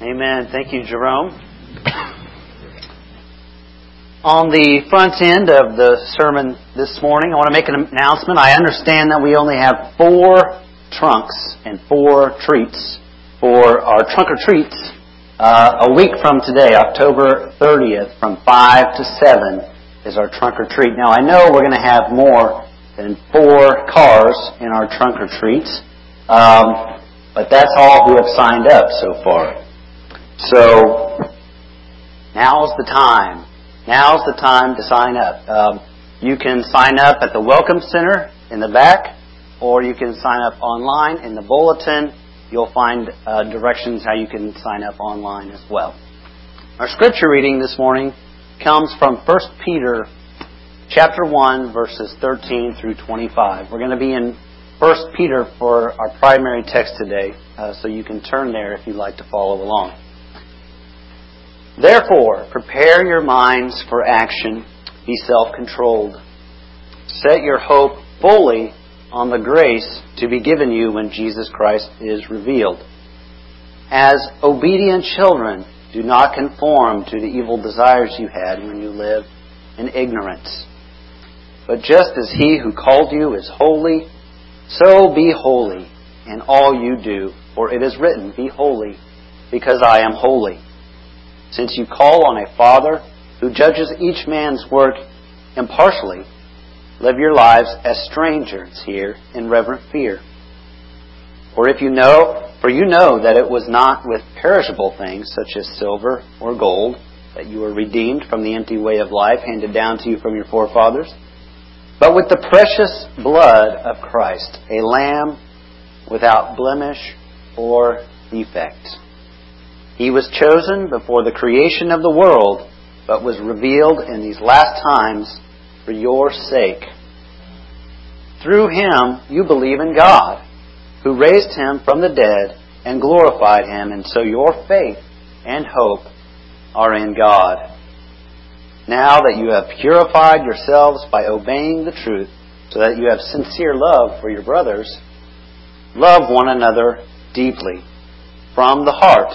Amen. Thank you, Jerome. On the front end of the sermon this morning, I want to make an announcement. I understand that we only have four trunks and four treats for our trunk or treats uh, a week from today, October 30th, from 5 to 7 is our trunk or treat. Now, I know we're going to have more than four cars in our trunk or treats, um, but that's all who have signed up so far. So, now's the time. Now's the time to sign up. Um, you can sign up at the Welcome Center in the back, or you can sign up online in the bulletin you'll find uh, directions how you can sign up online as well. Our scripture reading this morning comes from 1 Peter chapter 1 verses 13 through 25. We're going to be in 1 Peter for our primary text today, uh, so you can turn there if you'd like to follow along. Therefore, prepare your minds for action. Be self-controlled. Set your hope fully on the grace to be given you when Jesus Christ is revealed. As obedient children, do not conform to the evil desires you had when you lived in ignorance. But just as he who called you is holy, so be holy in all you do, for it is written, Be holy, because I am holy. Since you call on a Father who judges each man's work impartially, Live your lives as strangers here in reverent fear. For if you know, for you know that it was not with perishable things such as silver or gold that you were redeemed from the empty way of life handed down to you from your forefathers, but with the precious blood of Christ, a lamb without blemish or defect. He was chosen before the creation of the world, but was revealed in these last times for your sake. Through him you believe in God, who raised him from the dead and glorified him, and so your faith and hope are in God. Now that you have purified yourselves by obeying the truth, so that you have sincere love for your brothers, love one another deeply from the heart.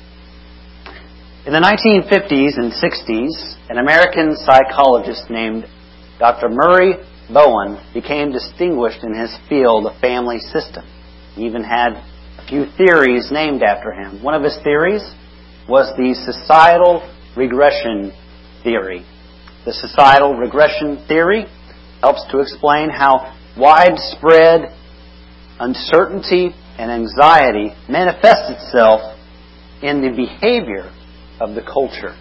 In the 1950s and 60s, an American psychologist named Dr. Murray Bowen became distinguished in his field of family system. He even had a few theories named after him. One of his theories was the societal regression theory. The societal regression theory helps to explain how widespread uncertainty and anxiety manifests itself in the behavior of the culture.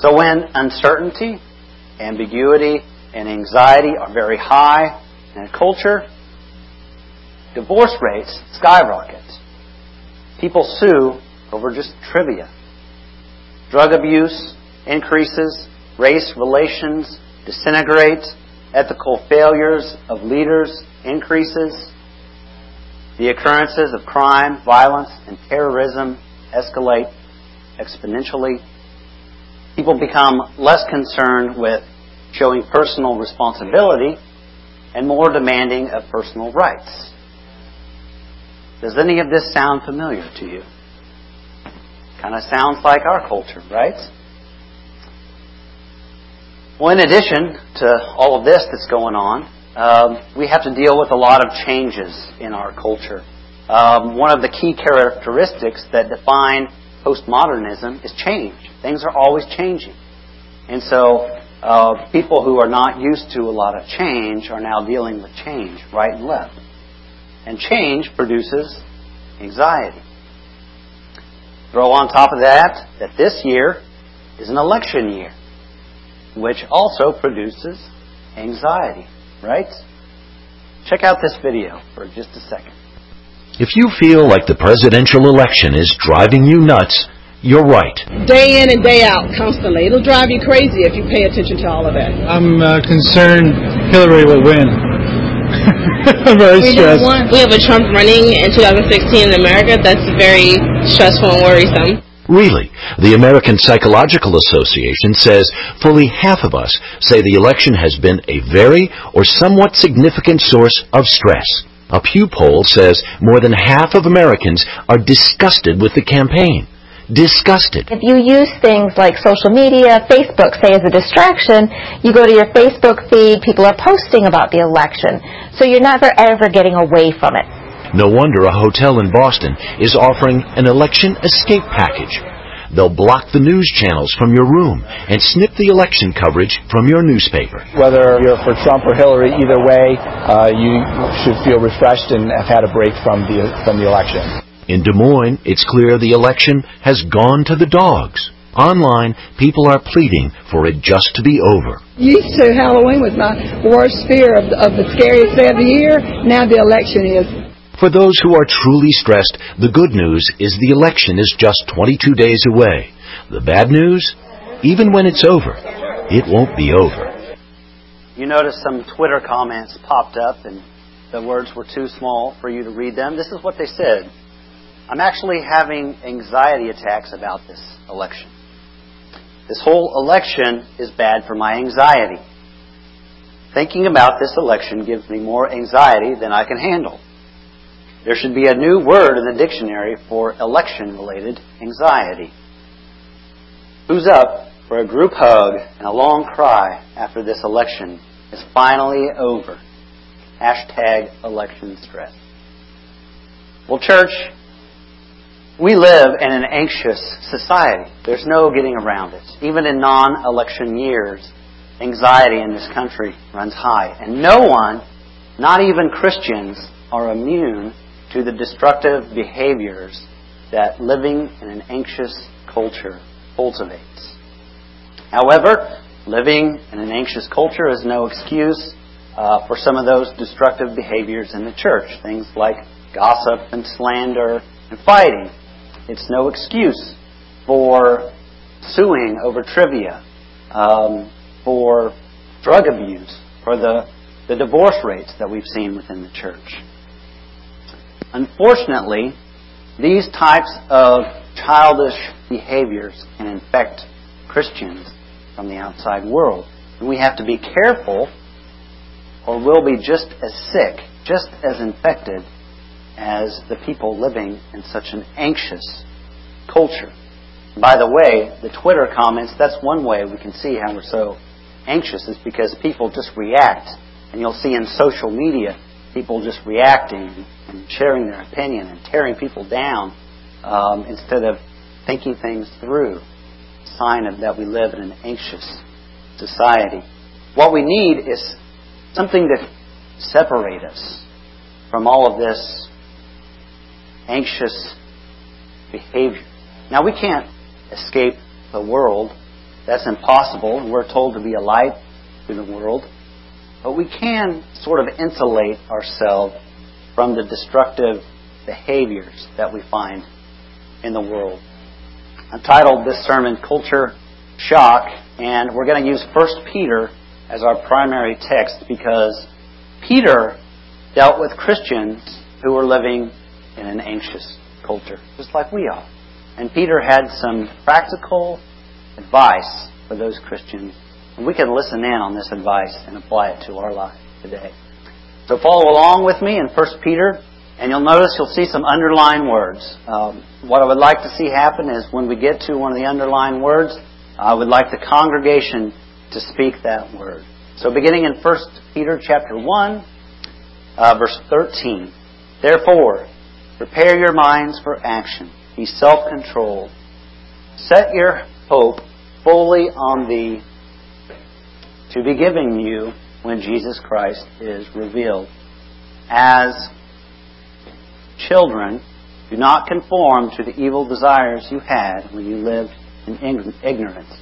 So when uncertainty, ambiguity, and anxiety are very high in a culture, divorce rates skyrocket. People sue over just trivia. Drug abuse increases, race relations disintegrate, ethical failures of leaders increases, the occurrences of crime, violence, and terrorism escalate exponentially. People become less concerned with showing personal responsibility and more demanding of personal rights. Does any of this sound familiar to you? Kind of sounds like our culture, right? Well, in addition to all of this that's going on, um, we have to deal with a lot of changes in our culture. Um, one of the key characteristics that define postmodernism is change. Things are always changing. And so uh, people who are not used to a lot of change are now dealing with change right and left. And change produces anxiety. Throw on top of that that this year is an election year, which also produces anxiety, right? Check out this video for just a second. If you feel like the presidential election is driving you nuts, you're right. Day in and day out, constantly. It'll drive you crazy if you pay attention to all of that. I'm uh, concerned Hillary will win. I'm very We stressed. want. We have a Trump running in 2016 in America. That's very stressful and worrisome. Really, the American Psychological Association says fully half of us say the election has been a very or somewhat significant source of stress. A Pew poll says more than half of Americans are disgusted with the campaign. Disgusted. If you use things like social media, Facebook, say as a distraction, you go to your Facebook feed, people are posting about the election. So you're never ever getting away from it. No wonder a hotel in Boston is offering an election escape package. They'll block the news channels from your room and snip the election coverage from your newspaper. Whether you're for Trump or Hillary, either way, uh, you should feel refreshed and have had a break from the from the election. In Des Moines, it's clear the election has gone to the dogs. Online, people are pleading for it just to be over. Used to Halloween was my worst fear of the, of the scariest day of the year. Now the election is. For those who are truly stressed, the good news is the election is just 22 days away. The bad news? Even when it's over, it won't be over. You notice some Twitter comments popped up and the words were too small for you to read them. This is what they said. I'm actually having anxiety attacks about this election. This whole election is bad for my anxiety. Thinking about this election gives me more anxiety than I can handle. There should be a new word in the dictionary for election related anxiety. Who's up for a group hug and a long cry after this election is finally over? Hashtag election stress. Well, church, we live in an anxious society. There's no getting around it. Even in non election years, anxiety in this country runs high. And no one, not even Christians, are immune to the destructive behaviors that living in an anxious culture cultivates. However, living in an anxious culture is no excuse uh, for some of those destructive behaviors in the church. Things like gossip and slander and fighting. It's no excuse for suing over trivia, um, for drug abuse, for the, the divorce rates that we've seen within the church. Unfortunately, these types of childish behaviors can infect Christians from the outside world. And we have to be careful or we'll be just as sick, just as infected as the people living in such an anxious culture. By the way, the Twitter comments, that's one way we can see how we're so anxious is because people just react. And you'll see in social media people just reacting and sharing their opinion and tearing people down um, instead of thinking things through. Sign of that we live in an anxious society. What we need is something to separate us from all of this anxious behavior. Now we can't escape the world. That's impossible. We're told to be a light the world. But we can sort of insulate ourselves from the destructive behaviors that we find in the world. I've titled this sermon Culture Shock, and we're going to use 1 Peter as our primary text because Peter dealt with Christians who were living in an anxious culture, just like we are. And Peter had some practical advice for those Christians, and we can listen in on this advice and apply it to our life today. So follow along with me in 1 Peter, and you'll notice you'll see some underlined words. Um, what I would like to see happen is when we get to one of the underlined words, I would like the congregation to speak that word. So beginning in 1 Peter chapter 1, uh, verse 13. Therefore, prepare your minds for action. Be self-controlled. Set your hope fully on the to be given you when Jesus Christ is revealed. As children, do not conform to the evil desires you had when you lived in ignorance.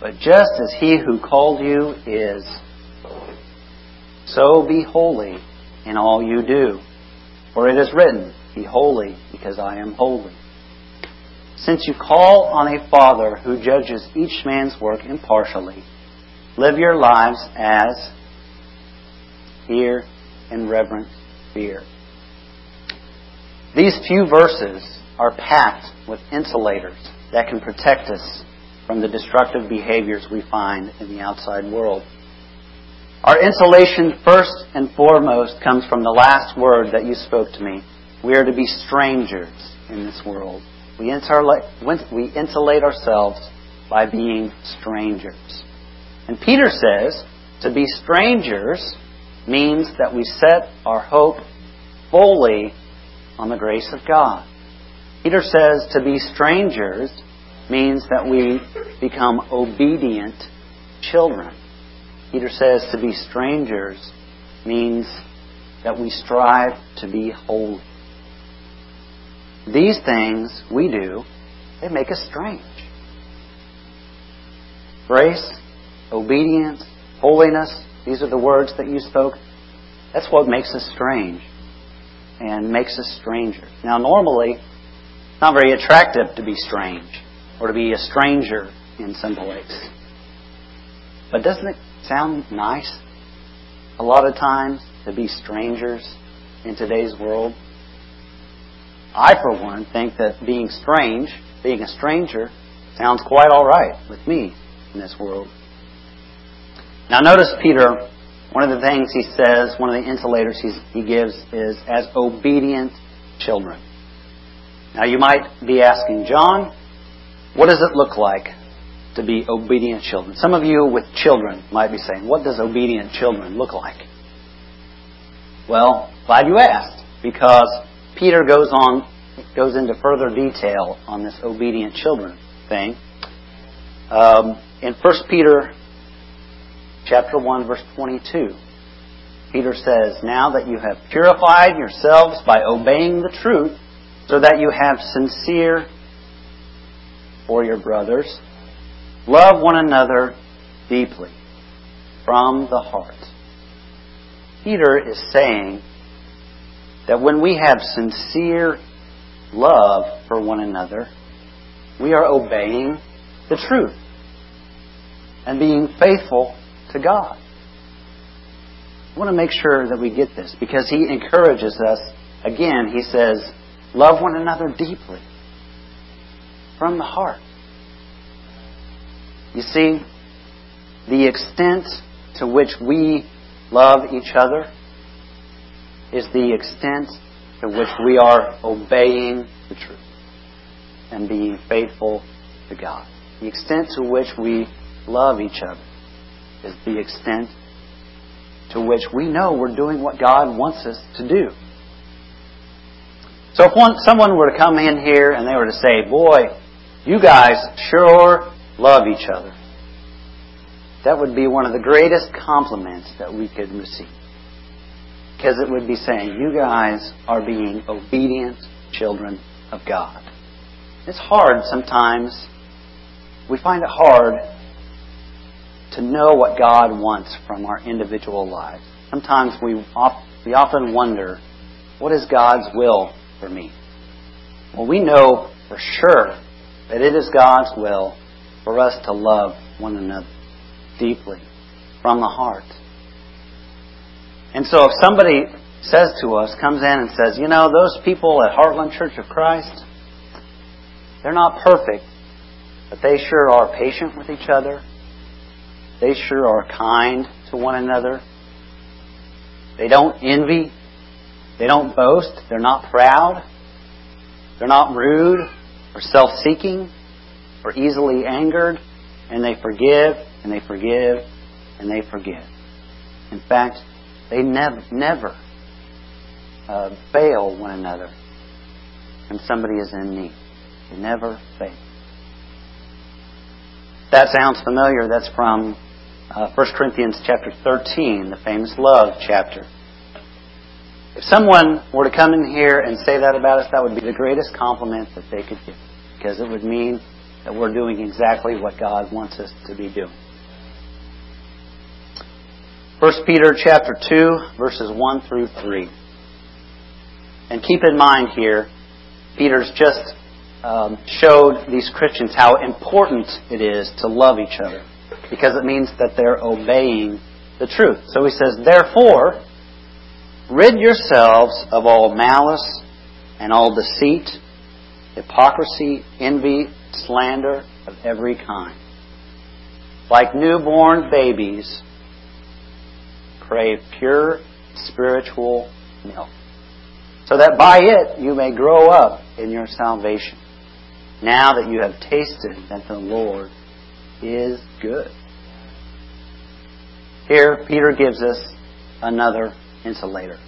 But just as he who called you is, so be holy in all you do. For it is written, Be holy because I am holy. Since you call on a Father who judges each man's work impartially, live your lives as here in reverent fear. These few verses are packed with insulators that can protect us from the destructive behaviors we find in the outside world. Our insulation, first and foremost, comes from the last word that you spoke to me. We are to be strangers in this world. We insulate, we insulate ourselves by being strangers. And Peter says to be strangers means that we set our hope fully on the grace of God. Peter says to be strangers means that we become obedient children. Peter says to be strangers means that we strive to be holy. These things we do, they make us strange. Grace, obedience, holiness, these are the words that you spoke. That's what makes us strange and makes us strangers. Now, normally, it's not very attractive to be strange or to be a stranger in some place. But doesn't it sound nice a lot of times to be strangers in today's world? I, for one, think that being strange, being a stranger, sounds quite all right with me in this world. Now, notice Peter, one of the things he says, one of the insulators he gives is as obedient children. Now, you might be asking, John, what does it look like to be obedient children? Some of you with children might be saying, what does obedient children look like? Well, glad you asked, because Peter goes on, goes into further detail on this obedient children thing. Um, in 1 Peter chapter 1 verse 22, Peter says, Now that you have purified yourselves by obeying the truth, so that you have sincere for your brothers. Love one another deeply from the heart. Peter is saying that when we have sincere love for one another, we are obeying the truth and being faithful to God. I want to make sure that we get this because he encourages us. Again, he says, love one another deeply from the heart. You see, the extent to which we love each other is the extent to which we are obeying the truth and being faithful to God. The extent to which we love each other is the extent to which we know we're doing what God wants us to do. So if one, someone were to come in here and they were to say, Boy, you guys sure love each other. That would be one of the greatest compliments that we could receive. Because it would be saying, you guys are being obedient children of God. It's hard sometimes. We find it hard to know what God wants from our individual lives. Sometimes we, we often wonder, what is God's will for me? Well, we know for sure that it is God's will for us to love one another deeply from the heart. And so if somebody says to us, comes in and says, you know, those people at Heartland Church of Christ, they're not perfect, but they sure are patient with each other. They sure are kind to one another. They don't envy. They don't boast. They're not proud. They're not rude or self seeking or easily angered, and they forgive and they forgive and they forgive. In fact, they never, never uh, fail one another when somebody is in need. They never fail. That sounds familiar. That's from uh, 1 Corinthians chapter 13, the famous love chapter. If someone were to come in here and say that about us, that would be the greatest compliment that they could give. Because it would mean that we're doing exactly what God wants us to be doing. 1 Peter chapter 2, verses 1 through 3. And keep in mind here, Peter's just um, showed these Christians how important it is to love each other because it means that they're obeying the truth. So he says, Therefore, rid yourselves of all malice and all deceit, hypocrisy, envy, slander of every kind. Like newborn babies, crave pure spiritual milk, so that by it you may grow up in your salvation, now that you have tasted that the Lord is good. Here, Peter gives us another insulator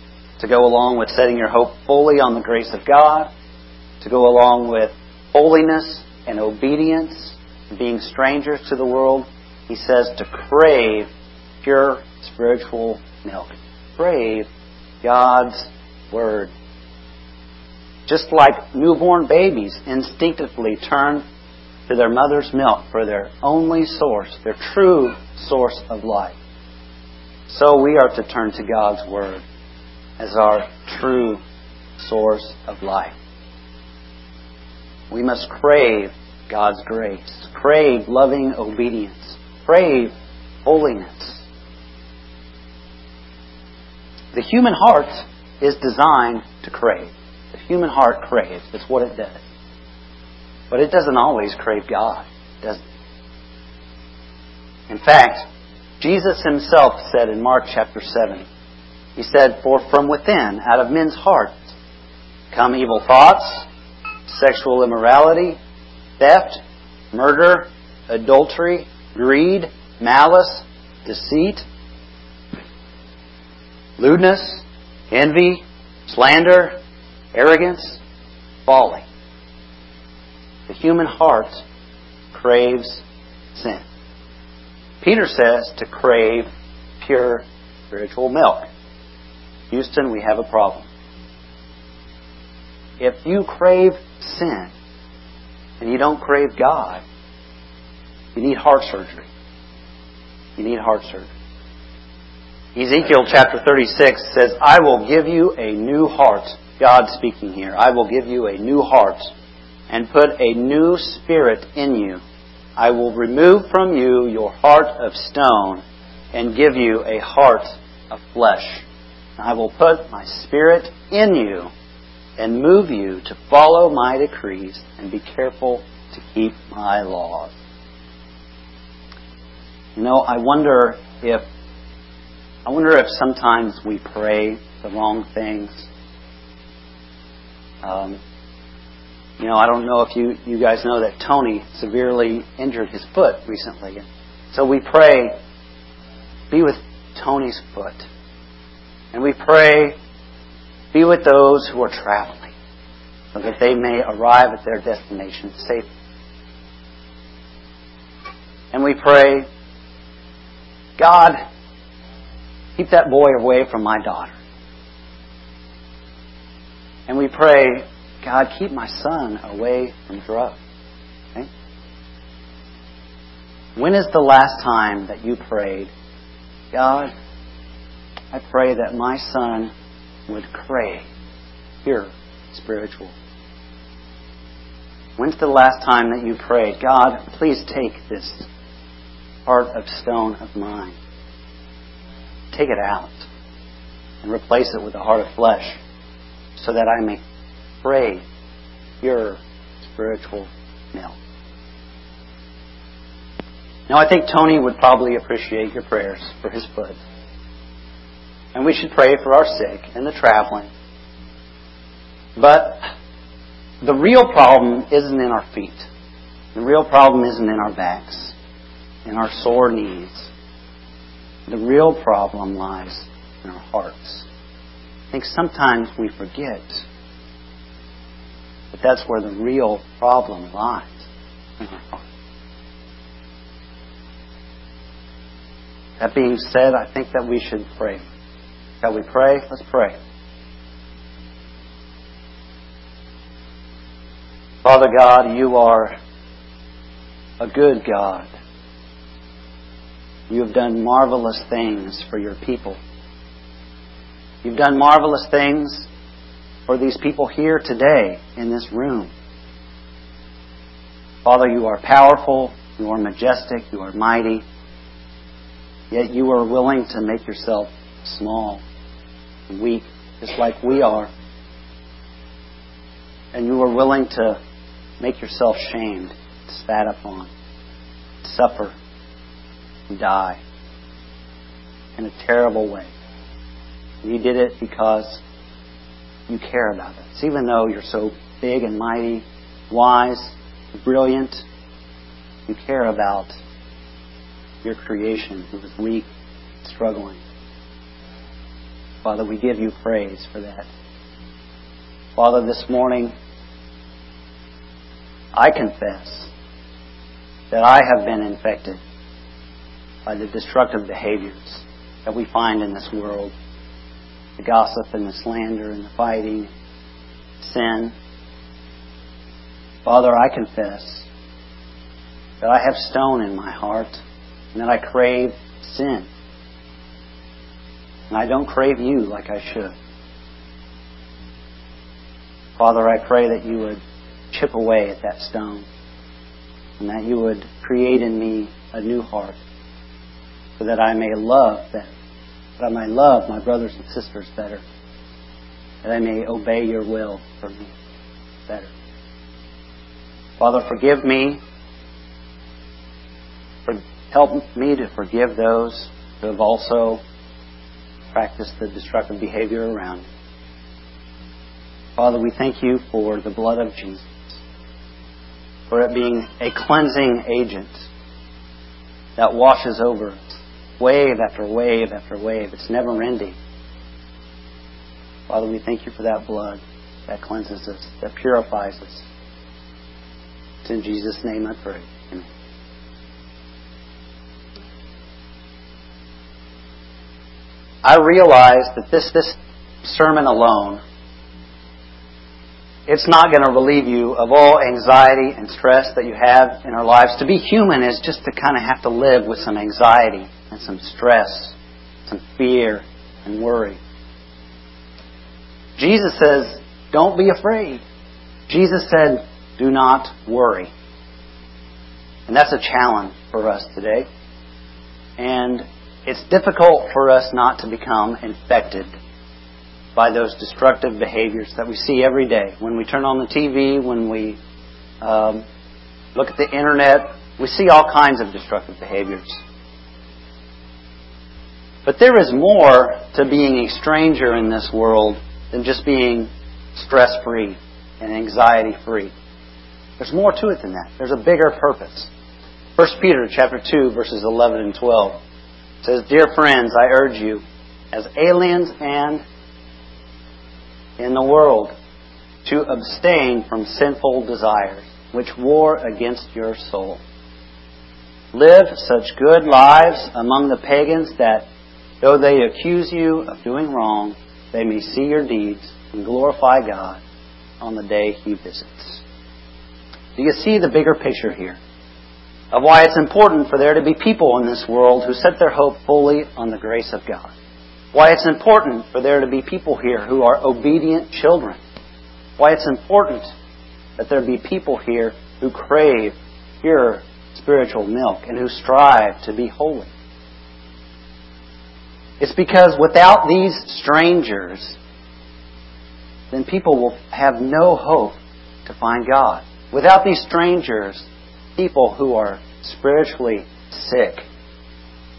to go along with setting your hope fully on the grace of God, to go along with holiness and obedience, being strangers to the world. He says to crave pure spiritual milk. Crave God's Word. Just like newborn babies instinctively turn to their mother's milk for their only source, their true source of life. So we are to turn to God's Word as our true source of life. We must crave God's grace, crave loving obedience, crave holiness. The human heart is designed to crave. The human heart craves. It's what it does. But it doesn't always crave God, does it? In fact, Jesus himself said in Mark chapter 7, He said, For from within, out of men's hearts, come evil thoughts, sexual immorality, theft, murder, adultery, greed, malice, deceit, lewdness, envy, slander, arrogance, folly. The human heart craves sin. Peter says to crave pure spiritual milk. Houston, we have a problem. If you crave sin and you don't crave God, you need heart surgery. You need heart surgery. Ezekiel chapter 36 says, I will give you a new heart. God speaking here. I will give you a new heart and put a new spirit in you. I will remove from you your heart of stone and give you a heart of flesh. I will put my spirit in you and move you to follow my decrees and be careful to keep my laws. You know, I wonder if I wonder if sometimes we pray the wrong things. Um, you know, I don't know if you, you guys know that Tony severely injured his foot recently. So we pray, be with Tony's foot. And we pray, be with those who are traveling, so that they may arrive at their destination safely. And we pray, God, Keep that boy away from my daughter. And we pray, God, keep my son away from drugs. Okay? When is the last time that you prayed, God, I pray that my son would crave pure spiritual? When's the last time that you prayed, God, please take this heart of stone of mine take it out and replace it with a heart of flesh so that I may pray your spiritual milk. Now, I think Tony would probably appreciate your prayers for his foot. And we should pray for our sick and the traveling. But the real problem isn't in our feet. The real problem isn't in our backs, in our sore knees. The real problem lies in our hearts. I think sometimes we forget that that's where the real problem lies. That being said, I think that we should pray. Shall we pray? Let's pray. Father God, you are a good God. You have done marvelous things for your people. You've done marvelous things for these people here today in this room. Father, you are powerful, you are majestic, you are mighty, yet you are willing to make yourself small, weak, just like we are. And you are willing to make yourself shamed, spat upon, suffer, and die in a terrible way. And you did it because you care about us. Even though you're so big and mighty, wise, brilliant, you care about your creation who is weak, struggling. Father, we give you praise for that. Father, this morning, I confess that I have been infected by the destructive behaviors that we find in this world the gossip and the slander and the fighting, sin. Father, I confess that I have stone in my heart and that I crave sin. And I don't crave you like I should. Father, I pray that you would chip away at that stone and that you would create in me a new heart so that I may love them, that I may love my brothers and sisters better, that I may obey your will for me better. Father, forgive me. For, help me to forgive those who have also practiced the destructive behavior around me. Father, we thank you for the blood of Jesus, for it being a cleansing agent that washes over us, wave after wave after wave. It's never ending. Father, we thank you for that blood that cleanses us, that purifies us. It's in Jesus' name I pray. Amen. I realize that this, this sermon alone, it's not going to relieve you of all anxiety and stress that you have in our lives. To be human is just to kind of have to live with some anxiety and some stress, some fear and worry. Jesus says, don't be afraid. Jesus said, do not worry. And that's a challenge for us today. And it's difficult for us not to become infected by those destructive behaviors that we see every day. When we turn on the TV, when we um, look at the internet, we see all kinds of destructive behaviors. But there is more to being a stranger in this world than just being stress free and anxiety free. There's more to it than that. There's a bigger purpose. 1 Peter chapter 2 verses 11 and 12 says, Dear friends, I urge you, as aliens and in the world, to abstain from sinful desires, which war against your soul. Live such good lives among the pagans that, though they accuse you of doing wrong, they may see your deeds and glorify God on the day He visits. Do you see the bigger picture here? Of why it's important for there to be people in this world who set their hope fully on the grace of God. Why it's important for there to be people here who are obedient children. Why it's important that there be people here who crave pure spiritual milk and who strive to be holy. It's because without these strangers, then people will have no hope to find God. Without these strangers, people who are spiritually sick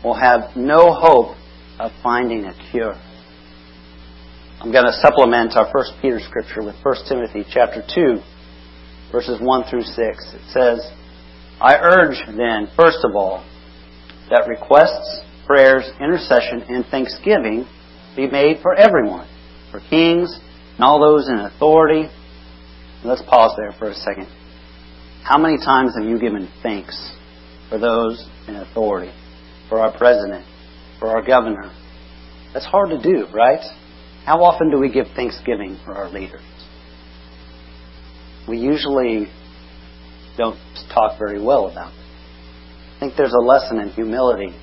will have no hope of finding a cure. I'm going to supplement our first Peter scripture with 1 Timothy chapter 2 verses 1 through 6. It says, I urge then, first of all, that requests, prayers, intercession, and thanksgiving be made for everyone, for kings and all those in authority. Let's pause there for a second. How many times have you given thanks for those in authority, for our president, for our governor? That's hard to do, right? How often do we give thanksgiving for our leaders? We usually don't talk very well about it. I think there's a lesson in humility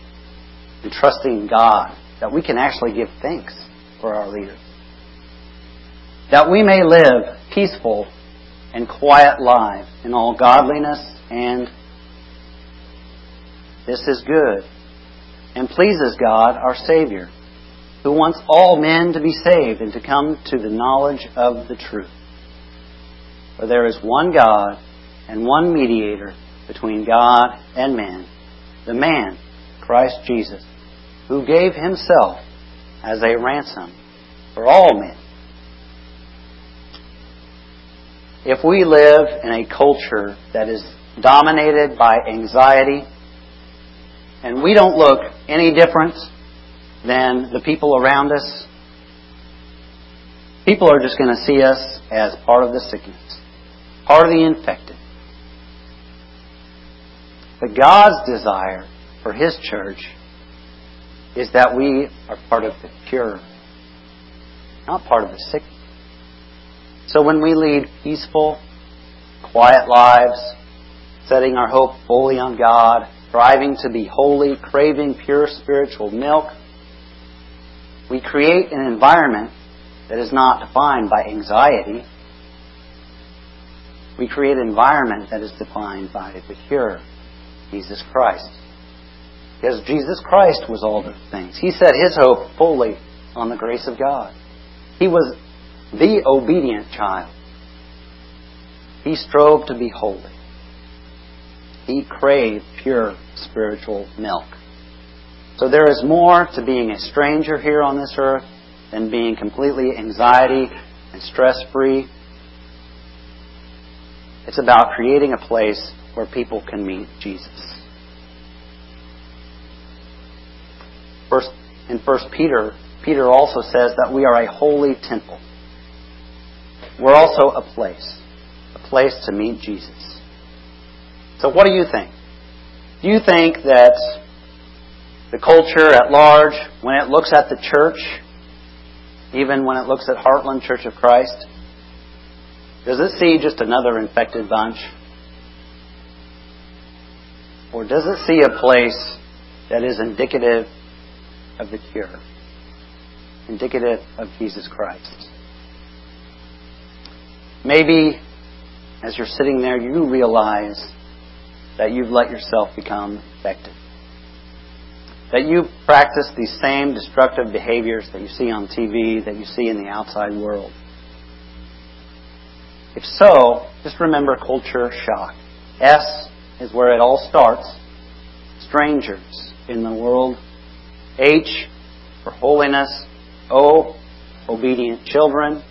and trusting God that we can actually give thanks for our leaders. That we may live peaceful and quiet lives in all godliness and this is good and pleases God our Savior, who wants all men to be saved and to come to the knowledge of the truth. For there is one God and one mediator between God and man, the man, Christ Jesus, who gave himself as a ransom for all men. If we live in a culture that is dominated by anxiety, and we don't look any different than the people around us, people are just going to see us as part of the sickness, part of the infected. But God's desire for His church is that we are part of the cure, not part of the sick. So when we lead peaceful, quiet lives, setting our hope fully on God, striving to be holy, craving pure spiritual milk, we create an environment that is not defined by anxiety. We create an environment that is defined by the cure, Jesus Christ. Because Jesus Christ was all those things. He set his hope fully on the grace of God. He was the obedient child. He strove to be holy. He craved pure spiritual milk. So there is more to being a stranger here on this earth than being completely anxiety and stress free. It's about creating a place where people can meet Jesus. First, in First Peter, Peter also says that we are a holy temple. We're also a place, a place to meet Jesus. So what do you think? Do you think that the culture at large, when it looks at the church, even when it looks at Heartland Church of Christ, does it see just another infected bunch? Or does it see a place that is indicative of the cure? Indicative of Jesus Christ? Maybe as you're sitting there, you realize that you've let yourself become infected. That you practice these same destructive behaviors that you see on TV, that you see in the outside world. If so, just remember culture shock. S is where it all starts. Strangers in the world. H for holiness. O, obedient children.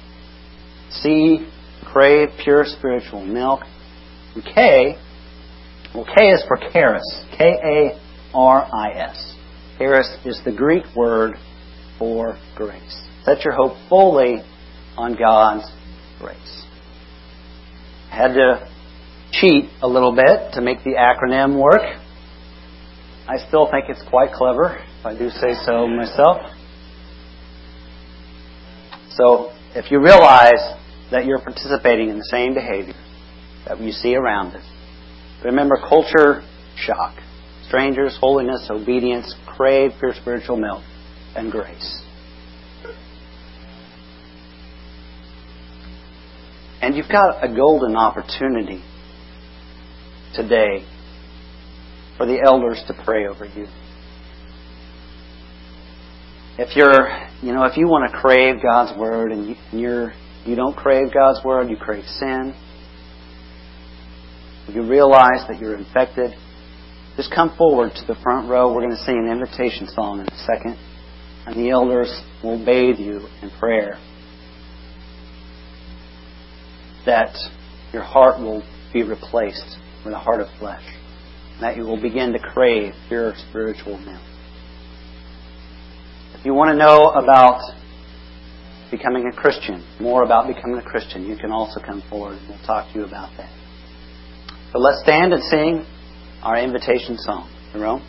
C, crave pure spiritual milk. And K, well, K is for. K-A-R-I-S. Charis is the Greek word for grace. Set your hope fully on God's grace. I had to cheat a little bit to make the acronym work. I still think it's quite clever, if I do say so myself. So, if you realize that you're participating in the same behavior that you see around us. Remember culture shock. Strangers, holiness, obedience, crave for spiritual milk, and grace. And you've got a golden opportunity today for the elders to pray over you. If you're, you know, if you want to crave God's word and you're you don't crave God's Word, you crave sin. You realize that you're infected, just come forward to the front row. We're going to sing an invitation song in a second. And the elders will bathe you in prayer. That your heart will be replaced with a heart of flesh. That you will begin to crave pure spiritual milk. If you want to know about becoming a Christian, more about becoming a Christian, you can also come forward and we'll talk to you about that. So let's stand and sing our invitation song. Jerome?